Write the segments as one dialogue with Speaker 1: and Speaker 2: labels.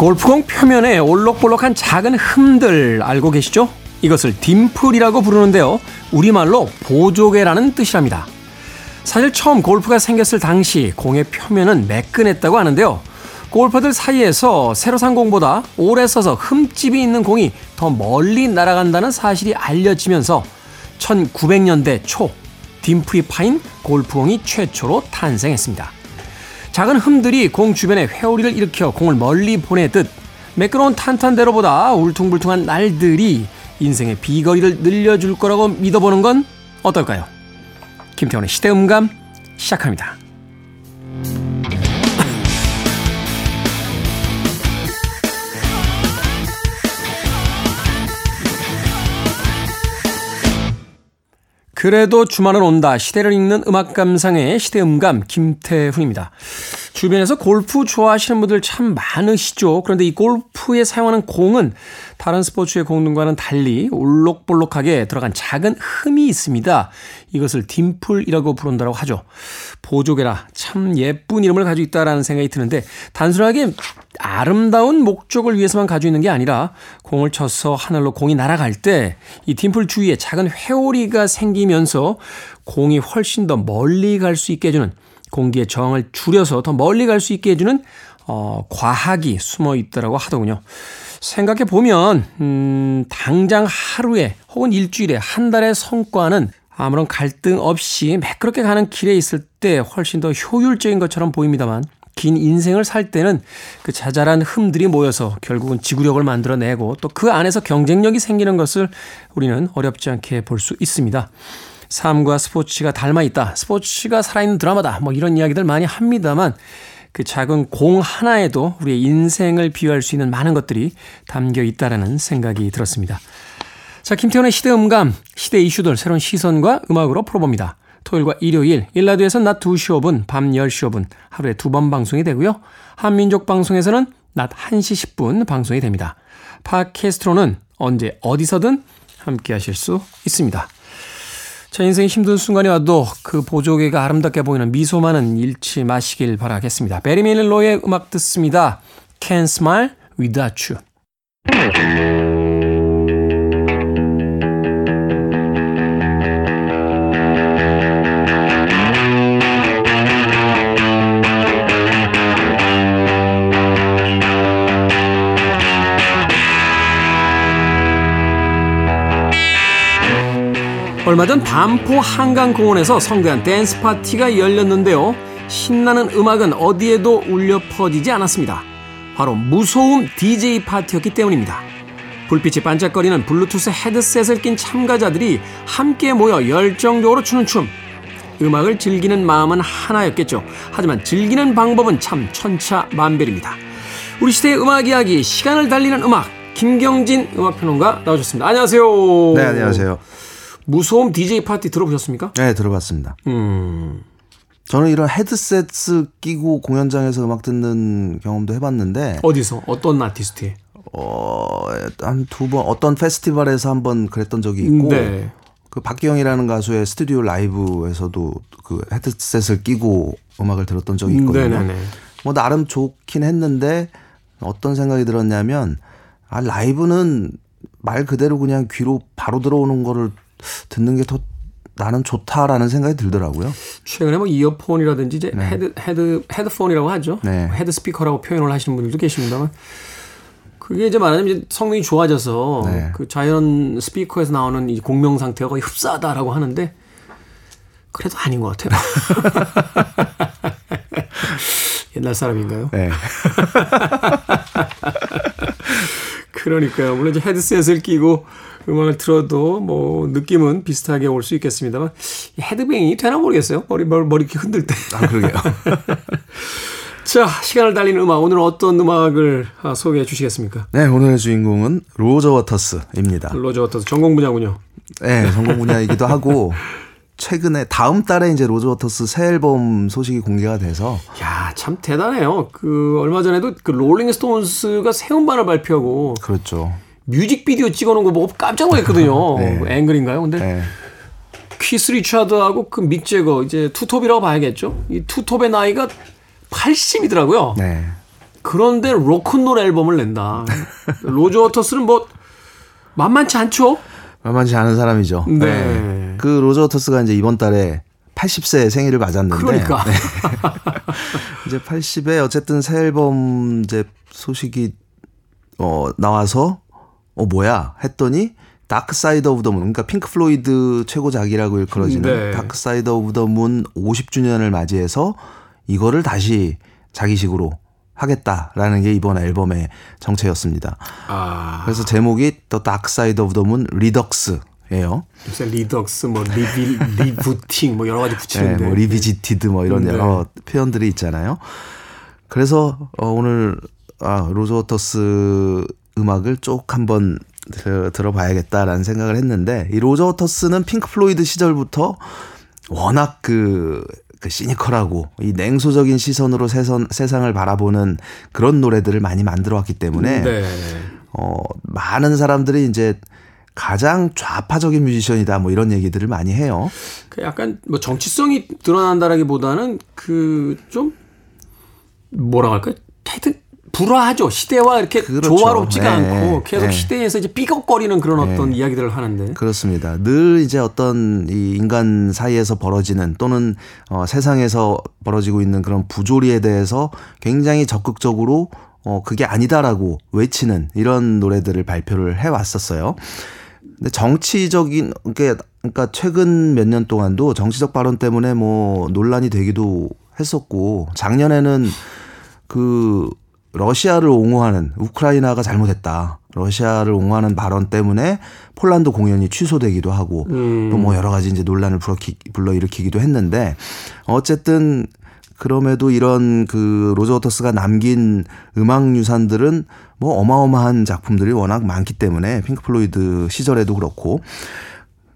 Speaker 1: 골프공 표면에 올록볼록한 작은 흠들 알고 계시죠? 이것을 딤플이라고 부르는데요. 우리말로 보조개라는 뜻이랍니다. 사실 처음 골프가 생겼을 당시 공의 표면은 매끈했다고 하는데요. 골퍼들 사이에서 새로 산 공보다 오래 써서 흠집이 있는 공이 더 멀리 날아간다는 사실이 알려지면서 1900년대 초 딤플이 파인 골프공이 최초로 탄생했습니다. 작은 흠들이 공 주변에 회오리를 일으켜 공을 멀리 보내듯 매끄러운 탄탄대로보다 울퉁불퉁한 날들이 인생의 비거리를 늘려줄 거라고 믿어보는 건 어떨까요? 김태원의 시대음감 시작합니다. 그래도 주말은 온다. 시대를 읽는 음악 감상의 시대음감 김태훈입니다. 주변에서 골프 좋아하시는 분들 참 많으시죠. 그런데 이 골프에 사용하는 공은 다른 스포츠의 공들과는 달리 올록볼록하게 들어간 작은 흠이 있습니다. 이것을 딤플이라고 부른다고 하죠. 보조개라 참 예쁜 이름을 가지고 있다라는 생각이 드는데 단순하게 아름다운 목적을 위해서만 가지고 있는 게 아니라 공을 쳐서 하늘로 공이 날아갈 때 이 딤플 주위에 작은 회오리가 생기면서 공이 훨씬 더 멀리 갈 수 있게 해주는 공기의 저항을 줄여서 더 멀리 갈 수 있게 해주는 어, 과학이 숨어 있더라고 하더군요. 생각해 보면 음, 당장 하루에 혹은 일주일에 한 달의 성과는 아무런 갈등 없이 매끄럽게 가는 길에 있을 때 훨씬 더 효율적인 것처럼 보입니다만 긴 인생을 살 때는 그 자잘한 흠들이 모여서 결국은 지구력을 만들어내고 또 그 안에서 경쟁력이 생기는 것을 우리는 어렵지 않게 볼 수 있습니다. 삶과 스포츠가 닮아 있다. 스포츠가 살아있는 드라마다. 뭐 이런 이야기들 많이 합니다만 그 작은 공 하나에도 우리의 인생을 비유할 수 있는 많은 것들이 담겨 있다라는 생각이 들었습니다. 자, 김태훈의 시대 음감, 시대 이슈들 새로운 시선과 음악으로 풀어봅니다. 토요일과 일요일, 일라드에서는 낮 2시 5분, 밤 10시 5분 하루에 두 번 방송이 되고요. 한민족 방송에서는 낮 1시 10분 방송이 됩니다. 팟캐스트로는 언제 어디서든 함께 하실 수 있습니다. 자, 인생의 힘든 순간이 와도 그 보조개가 아름답게 보이는 미소만은 잃지 마시길 바라겠습니다. 베리 밀로의 음악 듣습니다. Can't Smile Without You. 얼마 전 반포 한강공원에서 성대한 댄스 파티가 열렸는데요. 신나는 음악은 어디에도 울려 퍼지지 않았습니다. 바로 무소음 DJ 파티였기 때문입니다. 불빛이 반짝거리는 블루투스 헤드셋을 낀 참가자들이 함께 모여 열정적으로 추는 춤. 음악을 즐기는 마음은 하나였겠죠. 하지만 즐기는 방법은 참 천차만별입니다. 우리 시대의 음악 이야기, 시간을 달리는 음악, 김경진 음악평론가 나오셨습니다. 안녕하세요.
Speaker 2: 네, 안녕하세요.
Speaker 1: 무소음 DJ 파티 들어보셨습니까?
Speaker 2: 네, 들어봤습니다. 음. 저는 이런 헤드셋을 끼고 공연장에서 음악 듣는 경험도 해봤는데
Speaker 1: 어디서 어떤 아티스트에?
Speaker 2: 어, 한 두 번 어떤 페스티벌에서 한 번 그랬던 적이 있고 네. 그 박기영이라는 가수의 스튜디오 라이브에서도 그 헤드셋을 끼고 음악을 들었던 적이 있거든요. 네네네. 뭐 나름 좋긴 했는데 어떤 생각이 들었냐면 아 라이브는 말 그대로 그냥 귀로 바로 들어오는 거를 듣는 게 더 나는 좋다라는 생각이 들더라고요.
Speaker 1: 최근에 뭐 이어폰이라든지 이제 네. 헤드 헤드 헤드폰이라고 하죠. 네. 헤드 스피커라고 표현을 하시는 분들도 계십니다만 그게 이제 말하자면 이제 성능이 좋아져서 네. 그 자연 스피커에서 나오는 이 공명 상태가 거의 흡사하다라고 하는데 그래도 아닌 것 같아요. 옛날 사람인가요? 네. 그러니까요. 물론 이제 헤드셋을 끼고 음악을 들어도 뭐 느낌은 비슷하게 올 수 있겠습니다만 헤드뱅이 되나 모르겠어요. 머리 머리, 머리 이렇게 흔들 때.
Speaker 2: 아 그러게요.
Speaker 1: 자 시간을 달리는 음악 오늘 어떤 음악을 아, 소개해 주시겠습니까?
Speaker 2: 네 오늘의 주인공은 로저 워터스입니다.
Speaker 1: 로저 워터스 전공 분야군요.
Speaker 2: 네 전공 분야이기도 하고 최근에 다음 달에 이제 로저 워터스 새 앨범 소식이 공개가 돼서
Speaker 1: 야, 참 대단해요. 그 얼마 전에도 그 롤링 스톤스가 새 음반을 발표하고
Speaker 2: 그렇죠.
Speaker 1: 뮤직비디오 찍어놓은 거 보고 깜짝 놀랐거든요. 네. 뭐 Angry인가요? 근데 네. 키스 리차드하고 그 믹 재거 이제 투톱이라고 봐야겠죠. 이 투톱의 나이가 80이더라고요. 네. 그런데 로큰롤 앨범을 낸다. 로저 워터스는 뭐 만만치 않죠?
Speaker 2: 만만치 않은 사람이죠. 네. 네. 그 로저 워터스가 이제 이번 달에 80세 생일을 맞았는데.
Speaker 1: 그러니까. 네.
Speaker 2: 이제 80에 어쨌든 새 앨범 이제 소식이 어 나와서 어 뭐야 했더니 Dark Side of the Moon. 그러니까 핑크 플로이드 최고작이라고 일컬어지는 네. Dark Side of the Moon 50주년을 맞이해서 이거를 다시 자기식으로 하겠다라는 게 이번 앨범의 정체였습니다. 아. 그래서 제목이 The Dark Side of the Moon Redux예요.
Speaker 1: 요새 Redux 뭐 리비 리부팅 뭐 여러 가지 붙이는데.
Speaker 2: 네, 뭐 Revisited 뭐 이런 네. 여러 표현들이 있잖아요. 그래서 어 오늘 아 로저 워터스 음악을 쭉 한번 들어봐야겠다라는 생각을 했는데 이 로저 워터스는 핑크 플로이드 시절부터 워낙 그, 그 시니컬하고 이 냉소적인 시선으로 세선, 세상을 바라보는 그런 노래들을 많이 만들어 왔기 때문에 네. 어 많은 사람들이 이제 가장 좌파적인 뮤지션이다 뭐 이런 얘기들을 많이 해요.
Speaker 1: 그 약간 뭐 정치성이 드러난다라기보다는 그 좀 뭐라 할까요? 하여튼 불화하죠. 시대와 이렇게 그렇죠. 조화롭지가 네. 않고 계속 네. 시대에서 이제 삐걱거리는 그런 네. 어떤 이야기들을 하는데.
Speaker 2: 그렇습니다. 늘 이제 어떤 이 인간 사이에서 벌어지는 또는 어 세상에서 벌어지고 있는 그런 부조리에 대해서 굉장히 적극적으로 어 그게 아니다라고 외치는 이런 노래들을 발표를 해 왔었어요. 근데 정치적인 그러니까 최근 몇 년 동안도 정치적 발언 때문에 뭐 논란이 되기도 했었고 작년에는 그 러시아를 옹호하는 우크라이나가 잘못했다. 러시아를 옹호하는 발언 때문에 폴란드 공연이 취소되기도 하고 음. 또뭐 여러 가지 이제 논란을 불러 일으키기도 했는데 어쨌든 그럼에도 이런 그 로저 워터스가 남긴 음악 유산들은 뭐 어마어마한 작품들이 워낙 많기 때문에 핑크 플로이드 시절에도 그렇고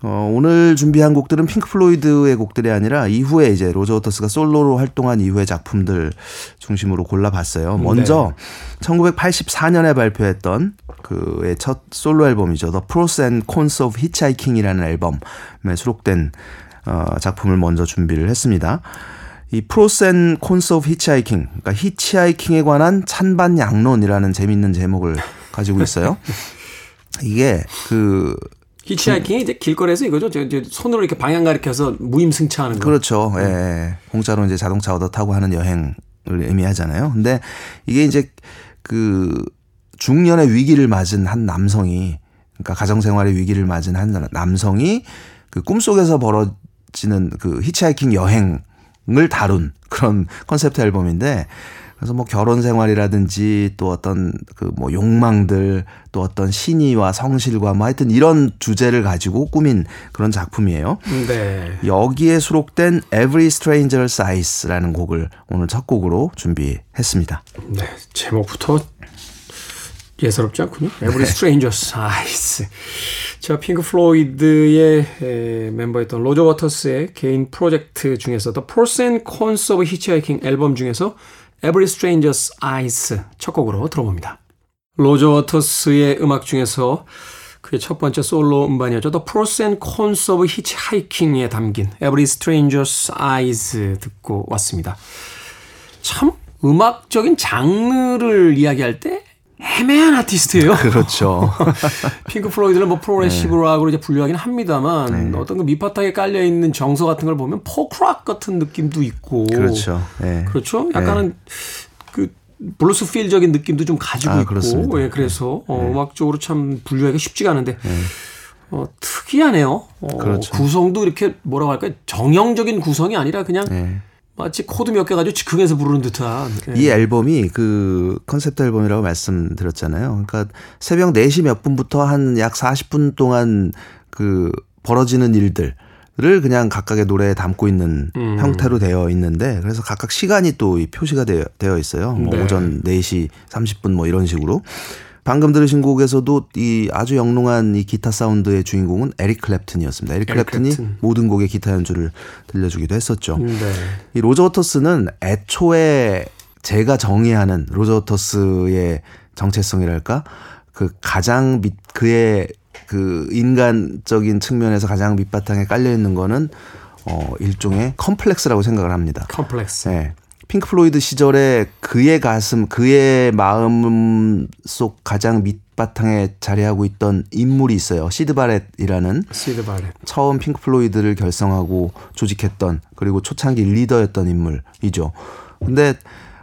Speaker 2: 어, 오늘 준비한 곡들은 핑크 플로이드의 곡들이 아니라 이후에 이제 로저 워터스가 솔로로 활동한 이후의 작품들 중심으로 골라봤어요. 먼저 네. 1984년에 발표했던 그의 첫 솔로 앨범이죠. The Pros and Cons of Hitchhiking이라는 앨범에 수록된 어, 작품을 먼저 준비를 했습니다. 이 Pros and Cons of Hitchhiking, 그러니까 히치하이킹에 관한 찬반 양론이라는 재밌는 제목을 가지고 있어요. 이게 그
Speaker 1: 히치하이킹이 이제 길거리에서 이거죠. 저, 저 손으로 이렇게 방향 가리켜서 무임승차하는 거.
Speaker 2: 그렇죠. 예. 예. 공짜로 이제 자동차 얻어 타고 하는 여행을 의미하잖아요. 근데 이게 이제 그 중년의 위기를 맞은 한 남성이 그러니까 가정 생활의 위기를 맞은 한 남성이 그 꿈속에서 벌어지는 그 히치하이킹 여행 을 다룬 그런 컨셉트 앨범인데 그래서 뭐 결혼 생활이라든지 또 어떤 그 뭐 욕망들 또 어떤 신의와 성실과 뭐 하여튼 이런 주제를 가지고 꾸민 그런 작품이에요. 네. 여기에 수록된 Every Stranger's Eyes라는 곡을 오늘 첫 곡으로 준비했습니다.
Speaker 1: 네. 제목부터 예사롭지 않군요. Every Stranger's Eyes. 자, 핑크 플로이드의 멤버였던 로저 워터스의 개인 프로젝트 중에서 The Pros and Cons of Hitchhiking 앨범 중에서 Every Stranger's Eyes 첫 곡으로 들어봅니다. 로저 워터스의 음악 중에서 그의 첫 번째 솔로 음반이었죠. The Pros and Cons of Hitchhiking에 담긴 Every Stranger's Eyes 듣고 왔습니다. 참 음악적인 장르를 이야기할 때 애매한 아티스트예요.
Speaker 2: 그렇죠.
Speaker 1: 핑크 플로이드는 뭐 프로그레시브 락으로 이제 분류하긴 합니다만 네. 어떤 그 밑바닥에 깔려 있는 정서 같은 걸 보면 포크락 같은 느낌도 있고
Speaker 2: 그렇죠.
Speaker 1: 네. 그렇죠. 약간은 네. 그 블루스 feel적인 느낌도 좀 가지고 아, 있고 그렇습니다. 예, 그래서 어, 네. 음악적으로 참 분류하기가 쉽지가 않은데 네. 어, 특이하네요. 어, 그렇죠. 구성도 이렇게 뭐라고 할까요? 정형적인 구성이 아니라 그냥 네. 마치 코드 몇 개 가지고 즉흥해서 부르는 듯한.
Speaker 2: 예. 이 앨범이 그 컨셉트 앨범이라고 말씀드렸잖아요. 그러니까 새벽 4시 몇 분부터 한 약 40분 동안 그 벌어지는 일들. 을 그냥 각각의 노래에 담고 있는 음. 형태로 되어 있는데 그래서 각각 시간이 또 표시가 되어, 되어 있어요. 뭐 네. 오전 4시 30분 뭐 이런 식으로. 방금 들으신 곡에서도 이 아주 영롱한 이 기타 사운드의 주인공은 에릭 클랩튼이었습니다. 에릭, 에릭 클랩튼이 클랩튼. 모든 곡의 기타 연주를 들려주기도 했었죠. 네. 이 로저 워터스는 애초에 제가 정의하는 로저 워터스의 정체성이랄까 그 가장 밑 그의 그 인간적인 측면에서 가장 밑바탕에 깔려 있는 거는 어 일종의 컴플렉스라고 생각을 합니다.
Speaker 1: 컴플렉스.
Speaker 2: 네. 핑크 플로이드 시절에 그의 가슴, 그의 마음 속 가장 밑바탕에 자리하고 있던 인물이 있어요. 시드 바렛이라는
Speaker 1: 시드 바렛.
Speaker 2: 처음 핑크 플로이드를 결성하고 조직했던 그리고 초창기 리더였던 인물이죠. 근데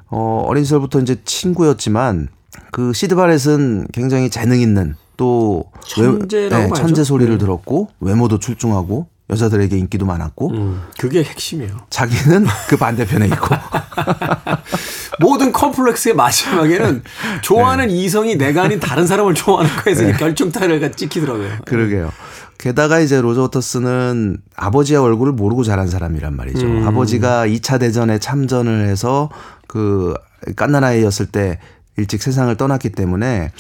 Speaker 2: 어 어린 시절부터 이제 친구였지만 그 시드 바렛은 굉장히 재능 있는 또
Speaker 1: 천재라고 네,
Speaker 2: 천재 소리를 네. 들었고 외모도 출중하고 여자들에게 인기도 많았고 음,
Speaker 1: 그게 핵심이에요.
Speaker 2: 자기는 그 반대편에 있고
Speaker 1: 모든 컴플렉스의 마지막에는 좋아하는 네. 이성이 내가 아닌 다른 사람을 좋아하는 거에서 네. 결정타를 찍히더라고요.
Speaker 2: 그러게요. 게다가 이제 로저 워터스는 아버지의 얼굴을 모르고 자란 사람이란 말이죠. 음. 아버지가 2차 대전에 참전을 해서 그 깐나나이였을 때 일찍 세상을 떠났기 때문에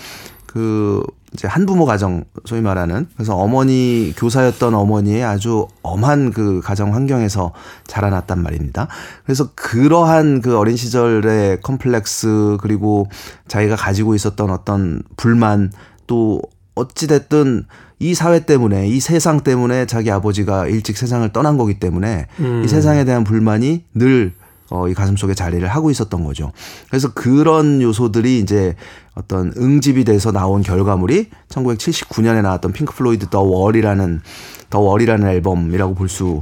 Speaker 2: 그 이제 한부모 가정 소위 말하는 그래서 어머니 교사였던 어머니의 아주 엄한 그 가정 환경에서 자라났단 말입니다. 그래서 그러한 그 어린 시절의 컴플렉스 그리고 자기가 가지고 있었던 어떤 불만 또 어찌 됐든 이 사회 때문에 이 세상 때문에 자기 아버지가 일찍 세상을 떠난 거기 때문에 음. 이 세상에 대한 불만이 늘 어, 이 가슴 속에 자리를 하고 있었던 거죠. 그래서 그런 요소들이 이제 어떤 응집이 돼서 나온 결과물이 1979년에 나왔던 핑크 플로이드 The Wall이라는 The Wall이라는 앨범이라고 볼 수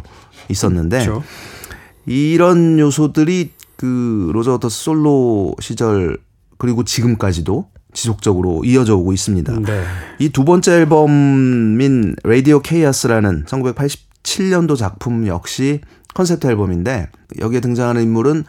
Speaker 2: 있었는데 그렇죠. 이런 요소들이 그 로저 워터스 솔로 시절 그리고 지금까지도 지속적으로 이어져 오고 있습니다. 네. 이 두 번째 앨범인 Radio K.A.O.S.라는 1987년도 작품 역시 컨셉트 앨범인데 여기에 등장하는 인물은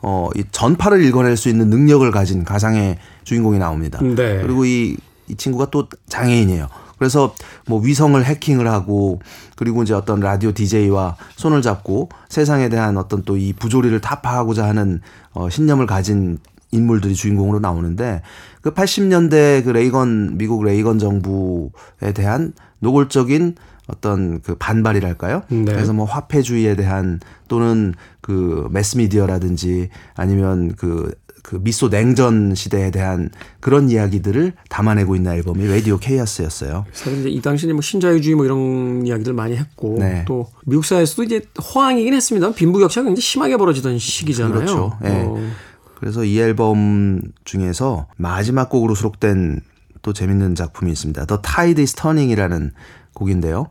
Speaker 2: 어, 이 전파를 읽어낼 수 있는 능력을 가진 가상의 주인공이 나옵니다. 네. 그리고 이, 이 친구가 또 장애인이에요. 그래서 뭐 위성을 해킹을 하고 그리고 이제 어떤 라디오 DJ와 손을 잡고 세상에 대한 어떤 또 이 부조리를 타파하고자 하는 어, 신념을 가진 인물들이 주인공으로 나오는데 그 80년대 그 레이건 미국 레이건 정부에 대한 노골적인 어떤 그 반발이랄까요? 네. 그래서 뭐 화폐주의에 대한 또는 그 매스미디어라든지 아니면 그, 그 미소 냉전 시대에 대한 그런 이야기들을 담아내고 있는 앨범이 라디오 케이아스였어요.
Speaker 1: 사실 이제 이 당시에 뭐 신자유주의 뭐 이런 이야기들 많이 했고 네. 또 미국 사회에서도 이제 호황이긴 했습니다. 빈부격차가 굉장히 심하게 벌어지던 시기잖아요.
Speaker 2: 그렇죠. 네. 어. 그래서 이 앨범 중에서 마지막 곡으로 수록된 또 재밌는 작품이 있습니다. The Tide is Turning이라는 곡인데요.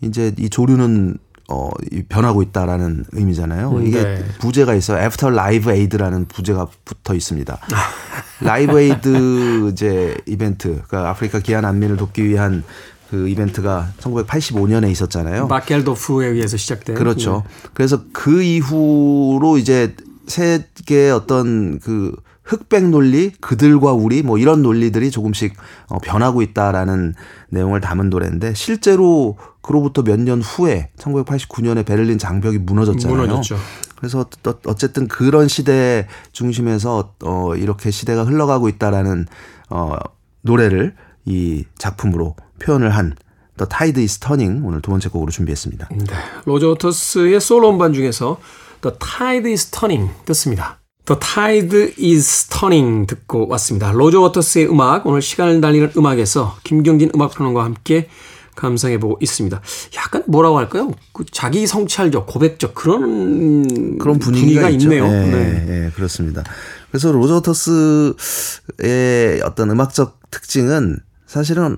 Speaker 2: 이제 이 조류는 어, 변하고 있다라는 의미잖아요. 음, 이게 네. 부제가 있어요. After Live Aid라는 부제가 붙어 있습니다. Live Aid 이제 이벤트, 그러니까 아프리카 기아 난민을 돕기 위한 그 이벤트가 1985년에 있었잖아요.
Speaker 1: 밥 겔도프에 의해서 시작된.
Speaker 2: 그렇죠. 네. 그래서 그 이후로 이제 세계의 어떤 그 흑백 논리, 그들과 우리 뭐 이런 논리들이 조금씩 어, 변하고 있다라는 내용을 담은 노래인데 실제로 그로부터 몇 년 후에 1989년에 베를린 장벽이 무너졌잖아요. 무너졌죠. 그래서 어쨌든 그런 시대 중심에서 어 이렇게 시대가 흘러가고 있다라는 어 노래를 이 작품으로 표현을 한 The Tide is Turning 오늘 두 번째 곡으로 준비했습니다. 네.
Speaker 1: 로저 워터스의 솔로 음반 중에서 The Tide is Turning 듣습니다. The Tide is Turning 듣고 왔습니다. 로저 워터스의 음악, 오늘 시간을 달리는 음악에서 김경진 음악평론가와 함께 감상해보고 있습니다. 약간 뭐라고 할까요? 그 자기 성찰적, 고백적 그런
Speaker 2: 그런 분위기가, 분위기가 있네요. 네, 네. 네, 그렇습니다. 그래서 로저 워터스의 어떤 음악적 특징은 사실은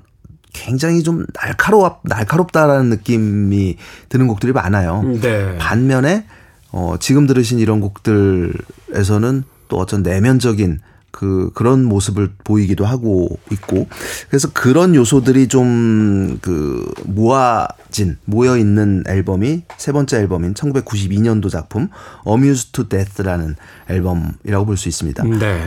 Speaker 2: 굉장히 좀 날카로워 날카롭다라는 느낌이 드는 곡들이 많아요. 네. 반면에 어, 지금 들으신 이런 곡들 에서는 또 어떤 내면적인 그 그런 모습을 보이기도 하고 있고 그래서 그런 요소들이 좀 그 모아진 모여 있는 앨범이 세 번째 앨범인 1992년도 작품 Amused to Death라는 앨범이라고 볼 수 있습니다. 네.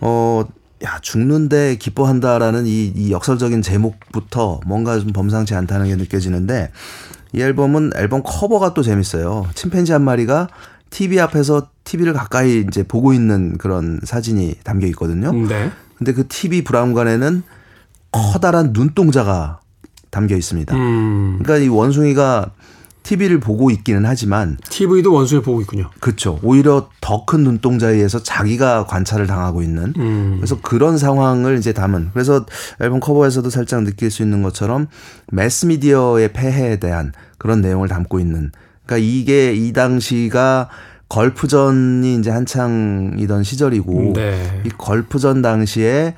Speaker 2: 어, 야 죽는데 기뻐한다라는 이, 이 역설적인 제목부터 뭔가 좀 범상치 않다는 게 느껴지는데 이 앨범은 앨범 커버가 또 재밌어요. 침팬지 한 마리가 TV 앞에서 TV를 가까이 이제 보고 있는 그런 사진이 담겨 있거든요. 네. 근데 그 TV 브라운관에는 커다란 눈동자가 담겨 있습니다. 음. 그러니까 이 원숭이가 TV를 보고 있기는 하지만
Speaker 1: TV도 원숭이 보고 있군요.
Speaker 2: 그렇죠. 오히려 더 큰 눈동자에 의해서 자기가 관찰을 당하고 있는 음. 그래서 그런 상황을 이제 담은 그래서 앨범 커버에서도 살짝 느낄 수 있는 것처럼 매스 미디어의 폐해에 대한 그런 내용을 담고 있는 그러니까 이게 이 당시가 걸프전이 이제 한창이던 시절이고 네. 이 걸프전 당시에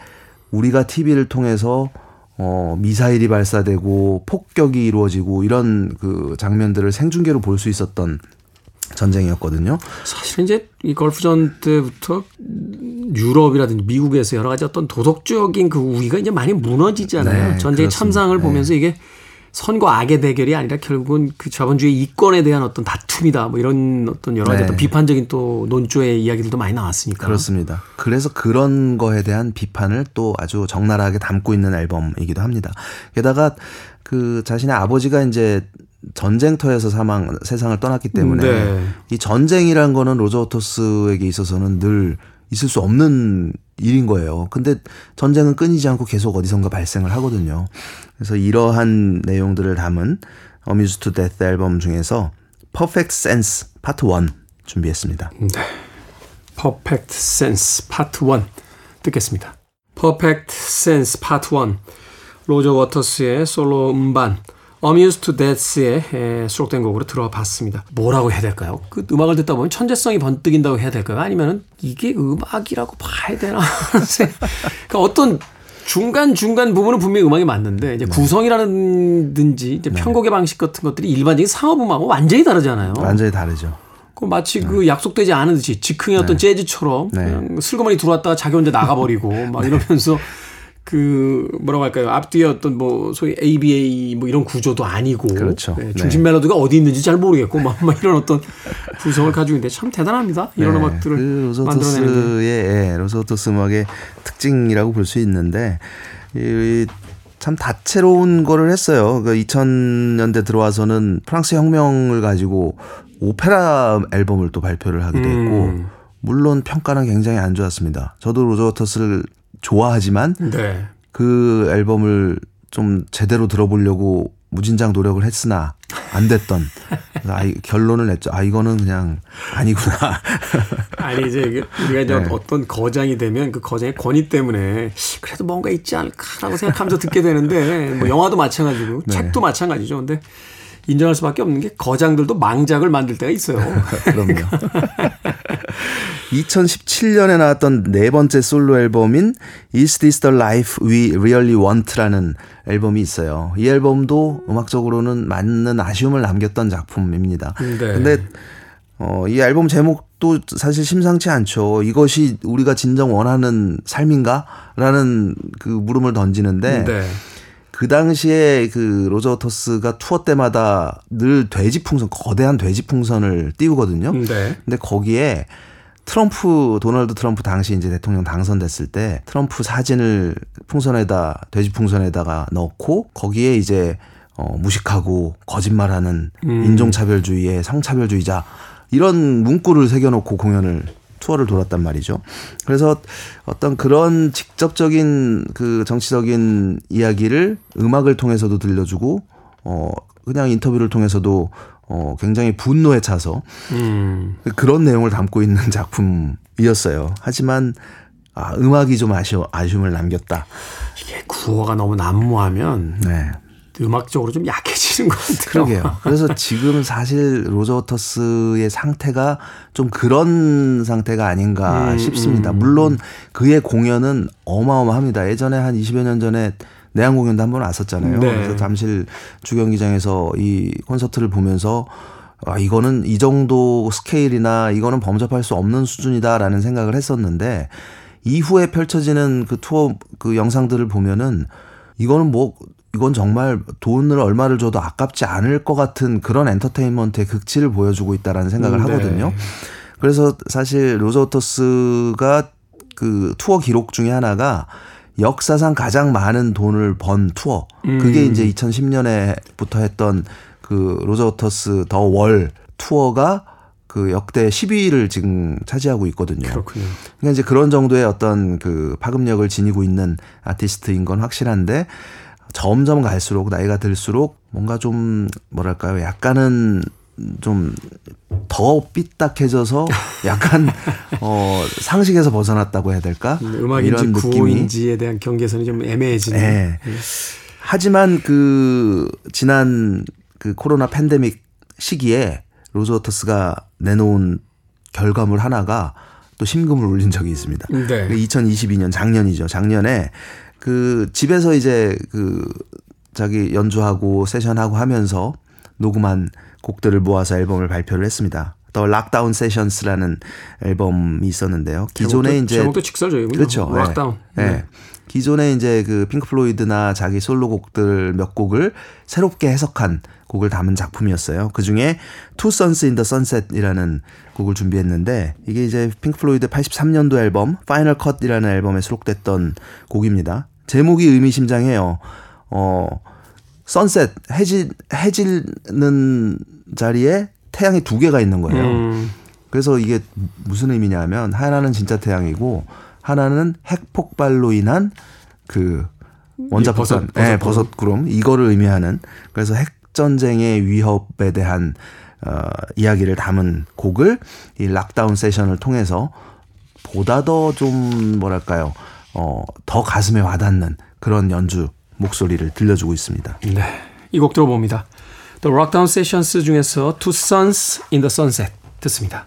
Speaker 2: 우리가 TV를 통해서 어, 미사일이 발사되고 폭격이 이루어지고 이런 그 장면들을 생중계로 볼 수 있었던 전쟁이었거든요.
Speaker 1: 사실 이제 이 걸프전 때부터 유럽이라든지 미국에서 여러 가지 어떤 도덕적인 그 우위가 이제 많이 무너지잖아요. 네, 전쟁 참상을 네. 보면서 이게 선과 악의 대결이 아니라 결국은 그 자본주의 이권에 대한 어떤 다툼이다. 뭐 이런 어떤 여러 가지 네. 어떤 비판적인 또 논조의 이야기들도 많이 나왔으니까.
Speaker 2: 그렇습니다. 그래서 그런 거에 대한 비판을 또 아주 적나라하게 담고 있는 앨범이기도 합니다. 게다가 그 자신의 아버지가 이제 전쟁터에서 사망 세상을 떠났기 때문에 네. 이 전쟁이란 거는 로저 워터스에게 있어서는 늘 있을 수 없는 일인 거예요. 근데 전쟁은 끊이지 않고 계속 어디선가 발생을 하거든요. 그래서 이러한 내용들을 담은 Amused to Death 앨범 중에서 Perfect Sense 파트 1 준비했습니다. 네.
Speaker 1: Perfect Sense 파트 1 듣겠습니다. Perfect Sense 파트 1 로저 워터스의 솔로 음반 Amused to Death에 수록된 곡으로 들어봤습니다. 뭐라고 해야 될까요? 그 음악을 듣다 보면 천재성이 번뜩인다고 해야 될까요? 아니면 이게 음악이라고 봐야 되나? 그러니까 어떤 중간 중간 부분은 분명히 음악이 맞는데 이제 네. 구성이라든지 이제 네. 편곡의 방식 같은 것들이 일반적인 상업 음악하고 완전히 다르잖아요.
Speaker 2: 완전히 다르죠.
Speaker 1: 그 마치 네. 그 약속되지 않은 듯이 즉흥의 어떤 네. 재즈처럼 네. 그냥 슬그머니 들어왔다가 자기 혼자 나가버리고 막 이러면서 그 뭐라고 할까요? 앞뒤에 어떤 뭐 소위 ABA 뭐 이런 구조도 아니고
Speaker 2: 그렇죠.
Speaker 1: 네, 중심 네. 멜로디가 어디 있는지 잘 모르겠고 막, 막 이런 어떤 구성을 가지고 있는데 참 대단합니다. 이런 네. 음악들을 그 로소토스의
Speaker 2: 예, 로소토스 음악의 특징이라고 볼 수 있는데 이, 참 다채로운 거를 했어요. 그 2000년대 들어와서는 프랑스 혁명을 가지고 오페라 앨범을 또 발표를 하기도 했고 음. 물론 평가는 굉장히 안 좋았습니다. 저도 로저 워터스를 좋아하지만 네. 그 앨범을 좀 제대로 들어보려고 무진장 노력을 했으나 안 됐던 아, 결론을 냈죠. 아 이거는 그냥 아니구나.
Speaker 1: 아니 이제 우리가 이제 네. 어떤 거장이 되면 그 거장의 권위 때문에 그래도 뭔가 있지 않을까라고 생각하면서 듣게 되는데 뭐 영화도 마찬가지고 네. 책도 마찬가지죠. 근데 인정할 수밖에 없는 게 거장들도 망작을 만들 때가 있어요.
Speaker 2: 그럼요. 2017년에 나왔던 네 번째 솔로 앨범인 Is This the Life We Really Want라는 앨범이 있어요. 이 앨범도 음악적으로는 많은 아쉬움을 남겼던 작품입니다. 네. 근데 어, 이 앨범 제목도 사실 심상치 않죠. 이것이 우리가 진정 원하는 삶인가? 라는 그 물음을 던지는데 네. 그 당시에 그 로저 워터스가 투어 때마다 늘 돼지 풍선 거대한 돼지 풍선을 띄우거든요. 네. 근데 거기에 트럼프 도널드 트럼프 당시 이제 대통령 당선됐을 때 트럼프 사진을 풍선에다 돼지 풍선에다가 넣고 거기에 이제 어 무식하고 거짓말하는 음. 인종차별주의의 성차별주의자 이런 문구를 새겨놓고 공연을 투어를 돌았단 말이죠. 그래서 어떤 그런 직접적인 그 정치적인 이야기를 음악을 통해서도 들려주고 어 그냥 인터뷰를 통해서도 어 굉장히 분노에 차서 음. 그런 내용을 담고 있는 작품이었어요. 하지만 아, 음악이 좀 아쉬워, 아쉬움을 남겼다.
Speaker 1: 이게 구호가 너무 난무하면 네. 음악적으로 좀 약해지는 것 같아요.
Speaker 2: 그러게요. 그래서 지금 사실 로저 워터스의 상태가 좀 그런 상태가 아닌가 음, 싶습니다. 음. 물론 그의 공연은 어마어마합니다. 예전에 한 20여 년 전에 내한 공연도 한 번 왔었잖아요. 네. 그래서 잠실 주경기장에서 이 콘서트를 보면서 아, 이거는 이 정도 스케일이나 이거는 범접할 수 없는 수준이다라는 생각을 했었는데 이후에 펼쳐지는 그 투어 그 영상들을 보면은 이거는 뭐 이건 정말 돈을 얼마를 줘도 아깝지 않을 것 같은 그런 엔터테인먼트의 극치를 보여주고 있다라는 생각을 네. 하거든요. 그래서 사실 로저토스가 그 투어 기록 중에 하나가 역사상 가장 많은 돈을 번 투어. 음. 그게 이제 2010년에부터 했던 그 로저토스 더 월 투어가 그 역대 10위를 지금 차지하고 있거든요.
Speaker 1: 그렇군요.
Speaker 2: 그러니까 이제 그런 정도의 어떤 그 파급력을 지니고 있는 아티스트인 건 확실한데 점점 갈수록 나이가 들수록 뭔가 좀 뭐랄까요 약간은 좀 더 삐딱해져서 약간 어 상식에서 벗어났다고 해야 될까?
Speaker 1: 음악인지 이런 구호인지에 대한 경계선이 좀 애매해지는. 네.
Speaker 2: 네. 하지만 그 지난 그 코로나 팬데믹 시기에 로저 워터스가 내놓은 결과물 하나가 또 심금을 울린 적이 있습니다. 네. 2022년 작년이죠. 작년에 그 집에서 이제 그 자기 연주하고 세션하고 하면서 녹음한 곡들을 모아서 앨범을 발표를 했습니다. The Lockdown Sessions라는 앨범이 있었는데요. 기존에
Speaker 1: 제목도,
Speaker 2: 이제
Speaker 1: 제목도 직설적이군요.
Speaker 2: 그렇죠.
Speaker 1: Lockdown.
Speaker 2: 네. 네. 기존에 이제 그 핑크 플로이드나 자기 솔로곡들 몇 곡을 새롭게 해석한 곡을 담은 작품이었어요. 그 중에 Two Suns in the Sunset이라는 곡을 준비했는데 이게 이제 핑크 플로이드 83년도 앨범 Final Cut이라는 앨범에 수록됐던 곡입니다. 제목이 의미심장해요. 어, 선셋 해질 해지는 자리에 태양이 두 개가 있는 거예요. 음. 그래서 이게 무슨 의미냐면 하나는 진짜 태양이고 하나는 핵 폭발로 인한 그 원자 폭발, 예, 네, 버섯 구름 이거를 의미하는 그래서 핵 전쟁의 위협에 대한 어, 이야기를 담은 곡을 이 락다운 세션을 통해서 보다 더 좀 뭐랄까요 어, 더 가슴에 와닿는 그런 연주 목소리를 들려주고 있습니다.
Speaker 1: 네, 이 곡 들어봅니다. The Lockdown Sessions 중에서 Two Suns in the Sunset 듣습니다.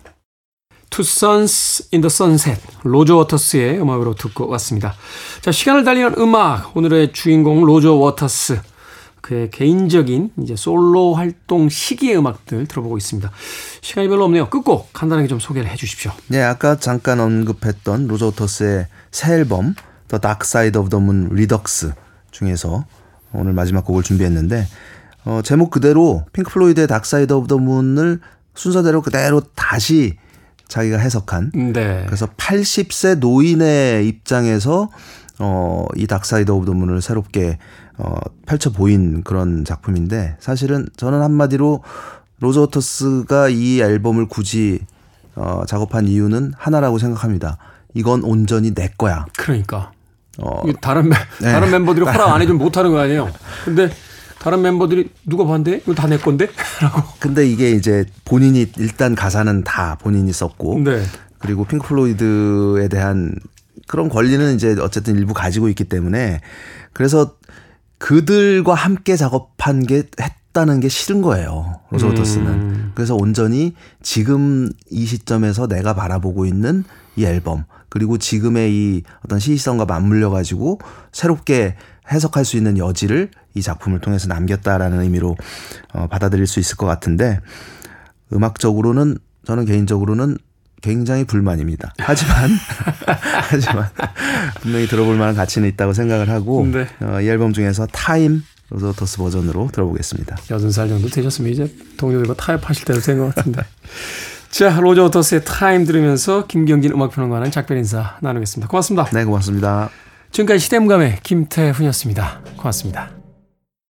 Speaker 1: Two Suns in the Sunset 로저 워터스의 음악으로 듣고 왔습니다. 자 시간을 달리는 음악 오늘의 주인공 로저 워터스 그의 개인적인 이제 솔로 활동 시기의 음악들 들어보고 있습니다. 시간이 별로 없네요. 끝곡 간단하게 좀 소개를 해 주십시오.
Speaker 2: 네, 아까 잠깐 언급했던 로저 워터스의 새 앨범 The Dark Side of the Moon Redux 중에서 오늘 마지막 곡을 준비했는데 어, 제목 그대로 핑크 플로이드의 Dark Side of the Moon을 순서대로 그대로 다시 자기가 해석한. 네. 그래서 80세 노인의 입장에서 어, 이 Dark Side of the Moon을 새롭게 어, 펼쳐 보인 그런 작품인데 사실은 저는 한마디로 로저 워터스가 이 앨범을 굳이 어, 작업한 이유는 하나라고 생각합니다. 이건 온전히 내 거야.
Speaker 1: 그러니까. 어, 다른 멤, 네. 다른 멤버들이 허락 안 해주면 못 하는 거 아니에요. 근데 다른 멤버들이 누가 반대? 이거 다 내 건데? 라고.
Speaker 2: 근데 이게 이제 본인이 일단 가사는 다 본인이 썼고 네. 그리고 핑크 플로이드에 대한 그런 권리는 이제 어쨌든 일부 가지고 있기 때문에 그래서 그들과 함께 작업한 게 했다는 게 싫은 거예요. 로저 워터스는. 음. 그래서 온전히 지금 이 시점에서 내가 바라보고 있는 이 앨범 그리고 지금의 이 어떤 시시성과 맞물려 가지고 새롭게 해석할 수 있는 여지를 이 작품을 통해서 남겼다라는 의미로 어, 받아들일 수 있을 것 같은데 음악적으로는 저는 개인적으로는 굉장히 불만입니다. 하지만 하지만 분명히 들어볼 만한 가치는 있다고 생각을 하고 네. 어, 이 앨범 중에서 Time 로저 워터스 버전으로 들어보겠습니다.
Speaker 1: 여든 살 정도 되셨으면 이제 동료들과 타협하실 때도 된 것 같은데. 자, 로저 워터스의 Time 들으면서 김경진 음악평론가는 작별 인사 나누겠습니다. 고맙습니다.
Speaker 2: 네, 고맙습니다.
Speaker 1: 지금까지 시대음감의 김태훈이었습니다. 고맙습니다.